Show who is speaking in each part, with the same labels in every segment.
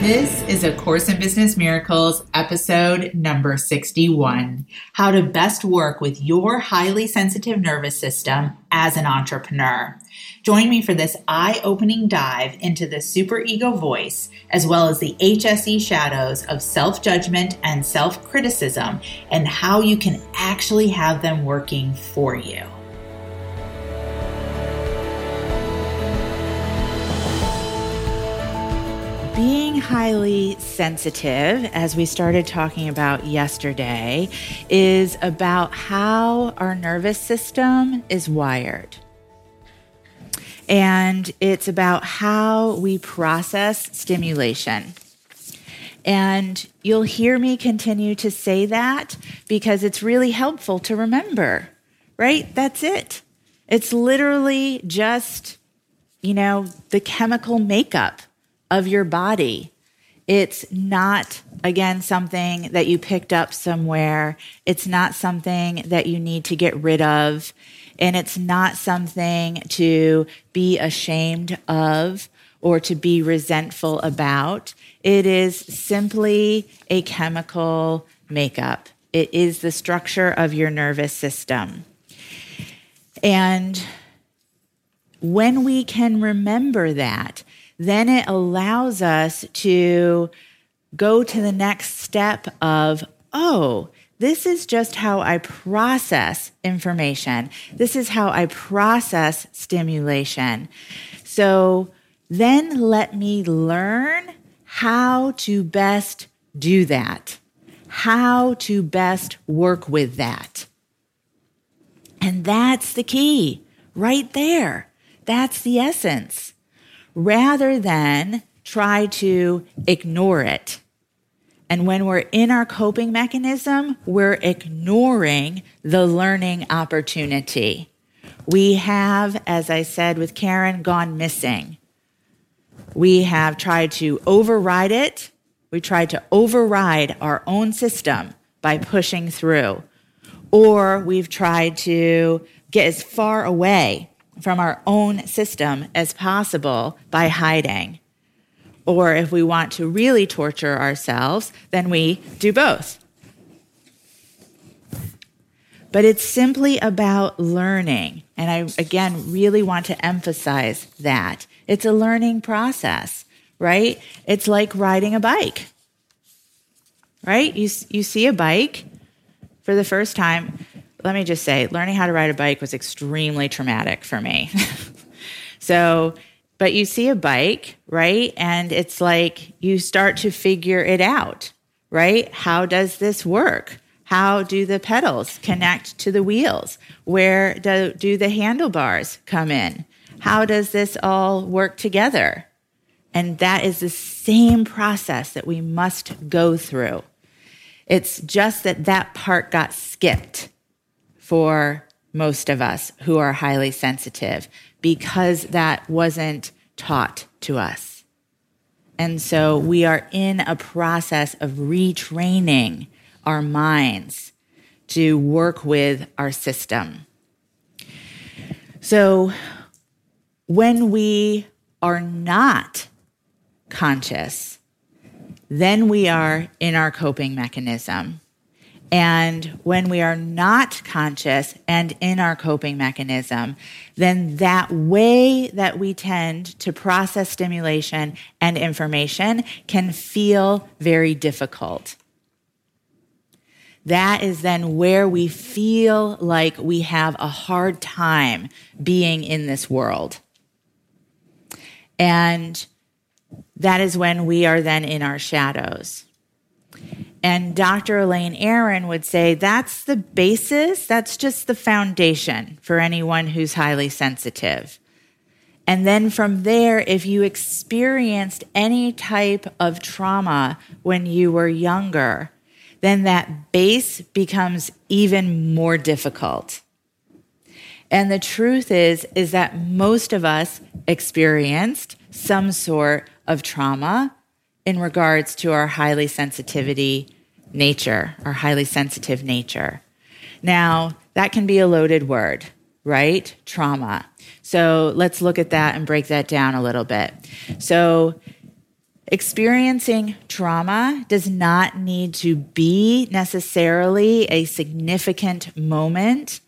Speaker 1: This is A Course in Business Miracles, episode number 61 How to Best Work with Your Highly Sensitive Nervous System as an Entrepreneur. Join me for this eye opening dive into the superego voice, as well as the HSE shadows of self judgment and self criticism, and how you can actually have them working for you. Being highly sensitive, as we started talking about yesterday, is about how our nervous system is wired. And it's about how we process stimulation. And you'll hear me continue to say that because it's really helpful to remember, right? That's it. It's literally just, you know, the chemical makeup of your body. It's not, again, something that you picked up somewhere. It's not something that you need to get rid of. And it's not something to be ashamed of or to be resentful about. It is simply a chemical makeup. It is the structure of your nervous system. And when we can remember that, then it allows us to go to the next step of, oh, this is just how I process information. This is how I process stimulation. So then let me learn how to best do that, how to best work with that. And that's the key right there. That's the essence rather than try to ignore it. And when we're in our coping mechanism, we're ignoring the learning opportunity. We have, as I said with Karen, gone missing. We have tried to override it. We tried to override our own system by pushing through. Or we've tried to get as far away from our own system as possible by hiding. Or if we want to really torture ourselves, then we do both. But it's simply about learning. And I, again, really want to emphasize that. It's a learning process, right? It's like riding a bike, right? You, you see a bike for the first time let me just say, learning how to ride a bike was extremely traumatic for me. so, but you see a bike, right? And it's like you start to figure it out, right? How does this work? How do the pedals connect to the wheels? Where do, do the handlebars come in? How does this all work together? And that is the same process that we must go through. It's just that that part got skipped for most of us who are highly sensitive because that wasn't taught to us. And so we are in a process of retraining our minds to work with our system. So when we are not conscious, then we are in our coping mechanism. And when we are not conscious and in our coping mechanism, then that way that we tend to process stimulation and information can feel very difficult. That is then where we feel like we have a hard time being in this world. And that is when we are then in our shadows. And Dr. Elaine Aron would say that's the basis, that's just the foundation for anyone who's highly sensitive. And then from there, if you experienced any type of trauma when you were younger, then that base becomes even more difficult. And the truth is is that most of us experienced some sort of trauma in regards to our highly sensitivity nature, our highly sensitive nature. Now, that can be a loaded word, right? Trauma. So let's look at that and break that down a little bit. So, experiencing trauma does not need to be necessarily a significant moment,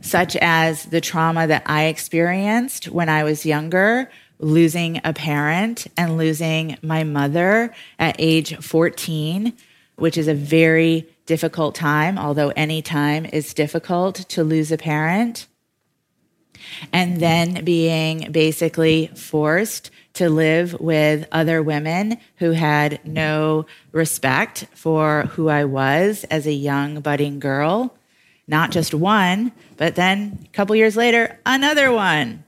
Speaker 1: such as the trauma that I experienced when I was younger. Losing a parent and losing my mother at age 14, which is a very difficult time, although any time is difficult to lose a parent and then being basically forced to live with other women who had no respect for who I was as a young budding girl. Not just one, but then a couple years later, another one.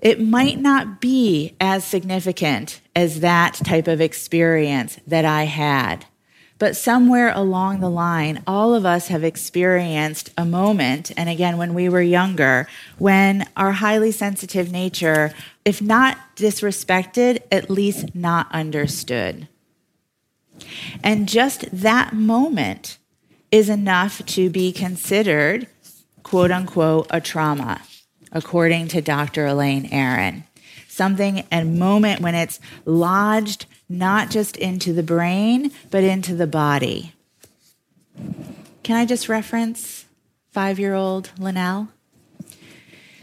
Speaker 1: It might not be as significant as that type of experience that I had. But somewhere along the line, all of us have experienced a moment, and again, when we were younger, when our highly sensitive nature, if not disrespected, at least not understood. And just that moment is enough to be considered, quote unquote, a trauma, according to Dr. Elaine Aron. Something, a moment when it's lodged not just into the brain, but into the body. Can I just reference five year old Linnell?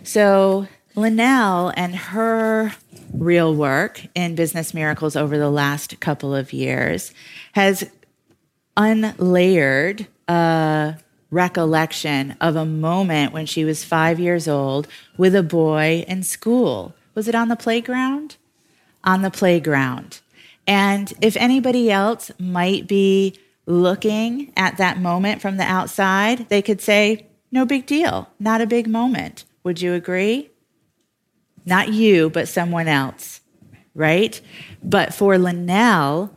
Speaker 1: So, Linnell and her real work in Business Miracles over the last couple of years has unlayered a recollection of a moment when she was five years old with a boy in school. Was it on the playground? On the playground. And if anybody else might be looking at that moment from the outside, they could say, no big deal, not a big moment. Would you agree? Not you, but someone else, right? But for Linnell,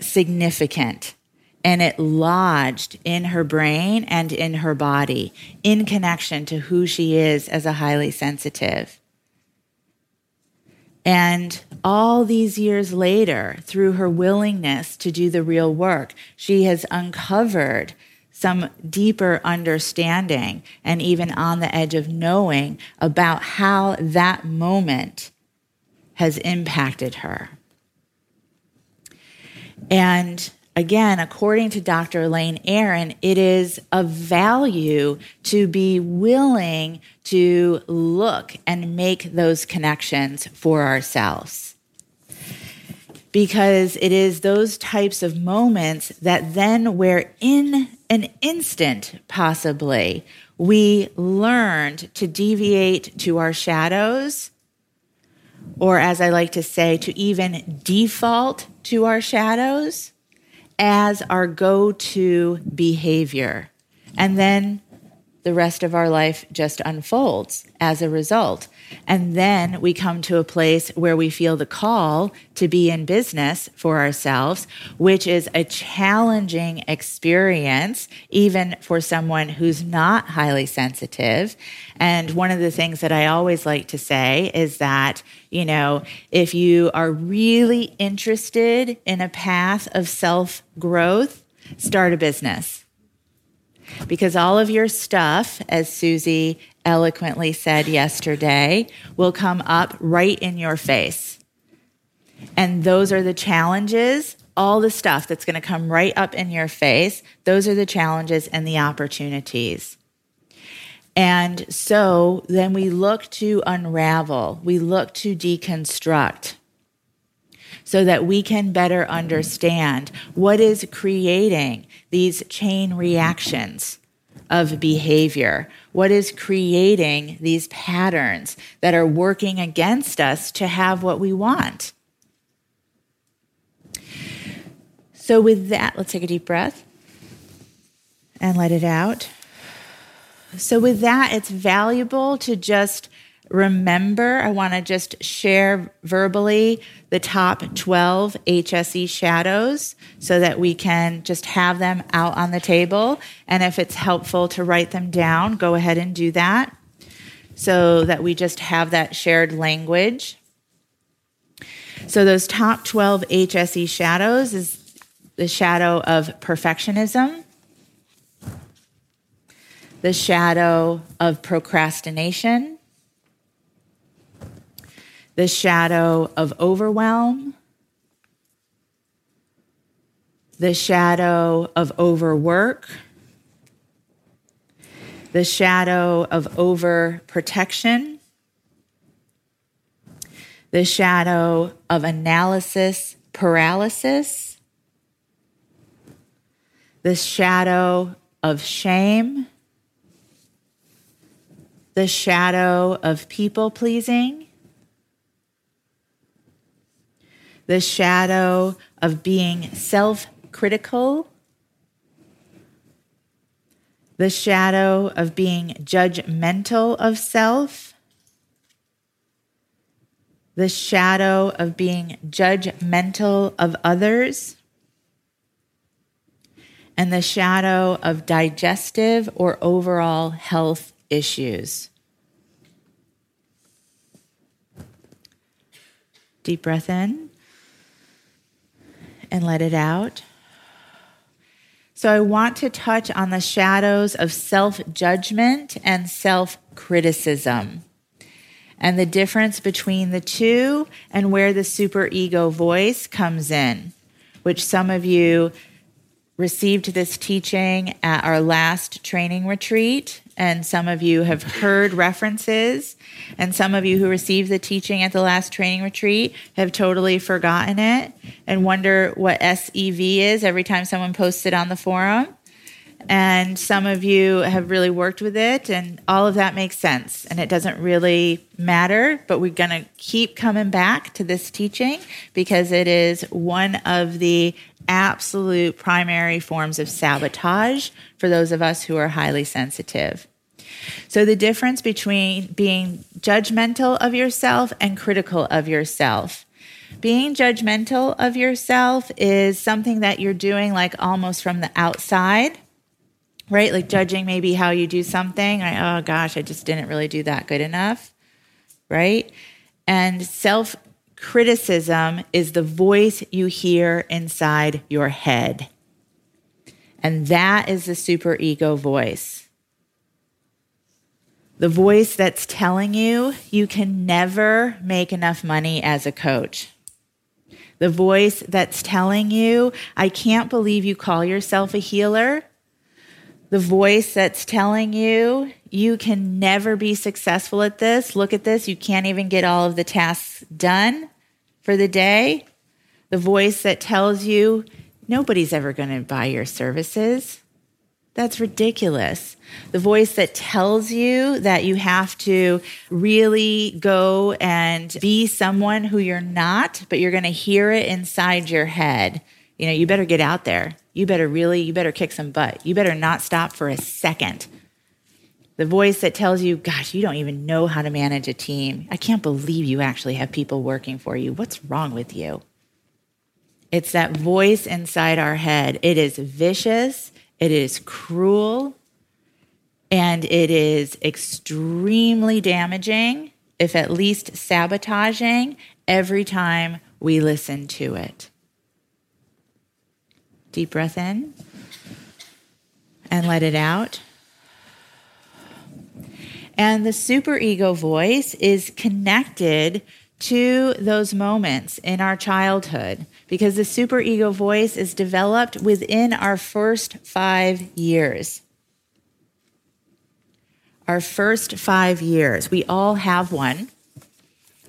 Speaker 1: significant. And it lodged in her brain and in her body in connection to who she is as a highly sensitive. And all these years later, through her willingness to do the real work, she has uncovered some deeper understanding and even on the edge of knowing about how that moment has impacted her. And again, according to Dr. Elaine Aron, it is of value to be willing to look and make those connections for ourselves. Because it is those types of moments that then, where in an instant, possibly, we learned to deviate to our shadows, or as I like to say, to even default to our shadows as our go to behavior. And then the rest of our life just unfolds as a result. And then we come to a place where we feel the call to be in business for ourselves, which is a challenging experience, even for someone who's not highly sensitive. And one of the things that I always like to say is that, you know, if you are really interested in a path of self growth, start a business because all of your stuff, as Susie eloquently said yesterday, will come up right in your face. And those are the challenges, all the stuff that's going to come right up in your face. Those are the challenges and the opportunities. And so then we look to unravel, we look to deconstruct so that we can better understand what is creating these chain reactions of behavior, what is creating these patterns that are working against us to have what we want. So, with that, let's take a deep breath and let it out. So, with that, it's valuable to just remember, I want to just share verbally the top 12 HSE shadows so that we can just have them out on the table. And if it's helpful to write them down, go ahead and do that so that we just have that shared language. So, those top 12 HSE shadows is the shadow of perfectionism, the shadow of procrastination, the shadow of overwhelm, the shadow of overwork, the shadow of overprotection, the shadow of analysis paralysis, the shadow of shame, the shadow of people pleasing, the shadow of being self critical, the shadow of being judgmental of self, the shadow of being judgmental of others, and the shadow of digestive or overall health issues. Deep breath in and let it out. So, I want to touch on the shadows of self judgment and self criticism and the difference between the two and where the superego voice comes in, which some of you received this teaching at our last training retreat, and some of you have heard references, and some of you who received the teaching at the last training retreat have totally forgotten it and wonder what SEV is every time someone posts it on the forum. And some of you have really worked with it, and all of that makes sense. And it doesn't really matter, but we're going to keep coming back to this teaching because it is one of the absolute primary forms of sabotage for those of us who are highly sensitive. So, the difference between being judgmental of yourself and critical of yourself. Being judgmental of yourself is something that you're doing like almost from the outside, right? Like judging maybe how you do something. Oh gosh, I just didn't really do that good enough, right? And self criticism is the voice you hear inside your head. And that is the superego voice. The voice that's telling you you can never make enough money as a coach. The voice that's telling you, I can't believe you call yourself a healer. The voice that's telling you, you can never be successful at this. Look at this. You can't even get all of the tasks done for the day. The voice that tells you, nobody's ever going to buy your services. That's ridiculous. The voice that tells you that you have to really go and be someone who you're not, but you're going to hear it inside your head. You know, you better get out there. You better really, you better kick some butt. You better not stop for a second the voice that tells you, gosh, you don't even know how to manage a team. I can't believe you actually have people working for you. What's wrong with you? It's that voice inside our head. It is vicious, it is cruel, and it is extremely damaging, if at least sabotaging, every time we listen to it. Deep breath in and let it out. And the superego voice is connected to those moments in our childhood because the superego voice is developed within our first five years. Our first five years. We all have one.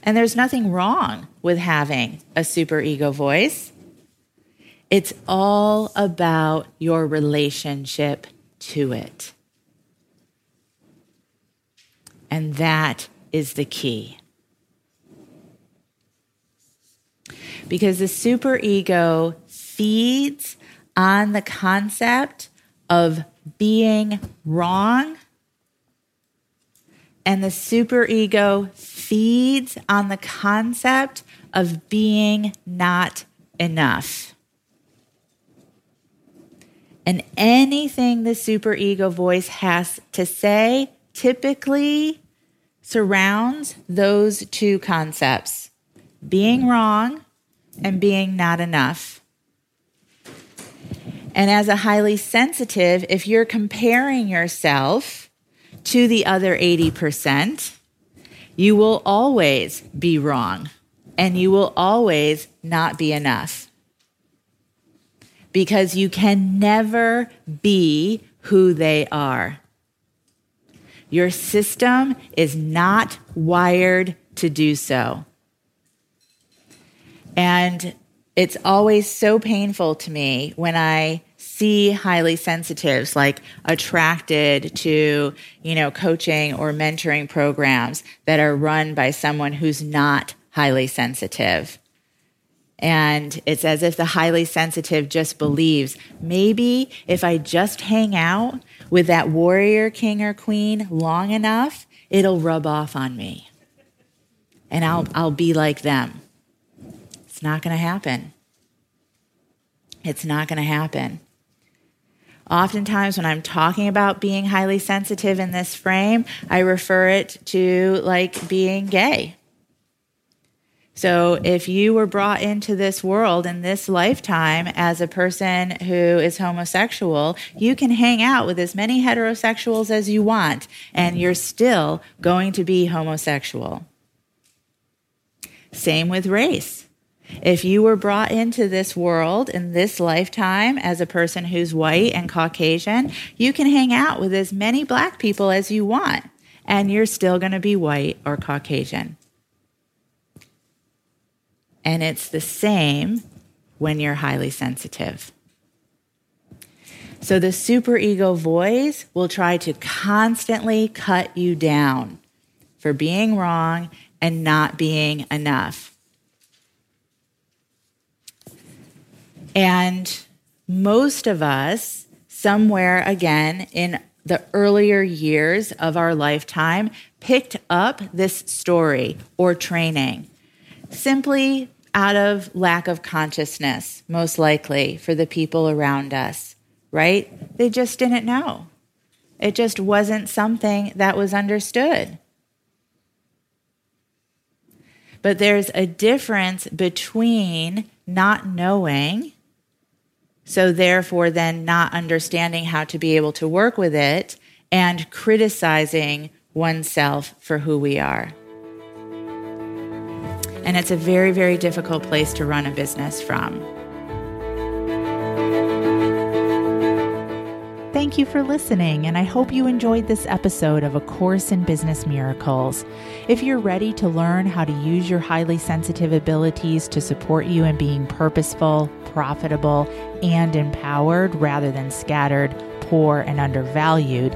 Speaker 1: And there's nothing wrong with having a superego voice. It's all about your relationship to it. And that is the key. Because the superego feeds on the concept of being wrong And the superego feeds on the concept of being not enough. And anything the superego voice has to say typically surrounds those two concepts being wrong and being not enough. And as a highly sensitive, if you're comparing yourself to the other 80%, you will always be wrong and you will always not be enough because you can never be who they are. Your system is not wired to do so. And it's always so painful to me when I see highly sensitives like attracted to, you know, coaching or mentoring programs that are run by someone who's not highly sensitive. And it's as if the highly sensitive just believes maybe if I just hang out with that warrior king or queen long enough, it'll rub off on me. And I'll, I'll be like them. It's not going to happen. It's not going to happen. Oftentimes, when I'm talking about being highly sensitive in this frame, I refer it to like being gay so if you were brought into this world in this lifetime as a person who is homosexual, you can hang out with as many heterosexuals as you want, and you're still going to be homosexual. Same with race. If you were brought into this world in this lifetime as a person who's white and Caucasian, you can hang out with as many black people as you want, and you're still going to be white or Caucasian. And it's the same when you're highly sensitive. So the superego voice will try to constantly cut you down for being wrong and not being enough. And most of us, somewhere again in the earlier years of our lifetime, picked up this story or training simply out of lack of consciousness, most likely, for the people around us, right? They just didn't know. It just wasn't something that was understood. But there's a difference between not knowing, so therefore, then not understanding how to be able to work with it, and criticizing oneself for who we are. And it's a very, very difficult place to run a business from. Thank you for listening, and I hope you enjoyed this episode of A Course in Business Miracles. If you're ready to learn how to use your highly sensitive abilities to support you in being purposeful, profitable, and empowered rather than scattered, poor, and undervalued,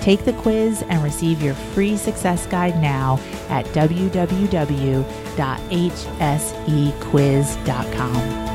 Speaker 1: Take the quiz and receive your free success guide now at www.hsequiz.com.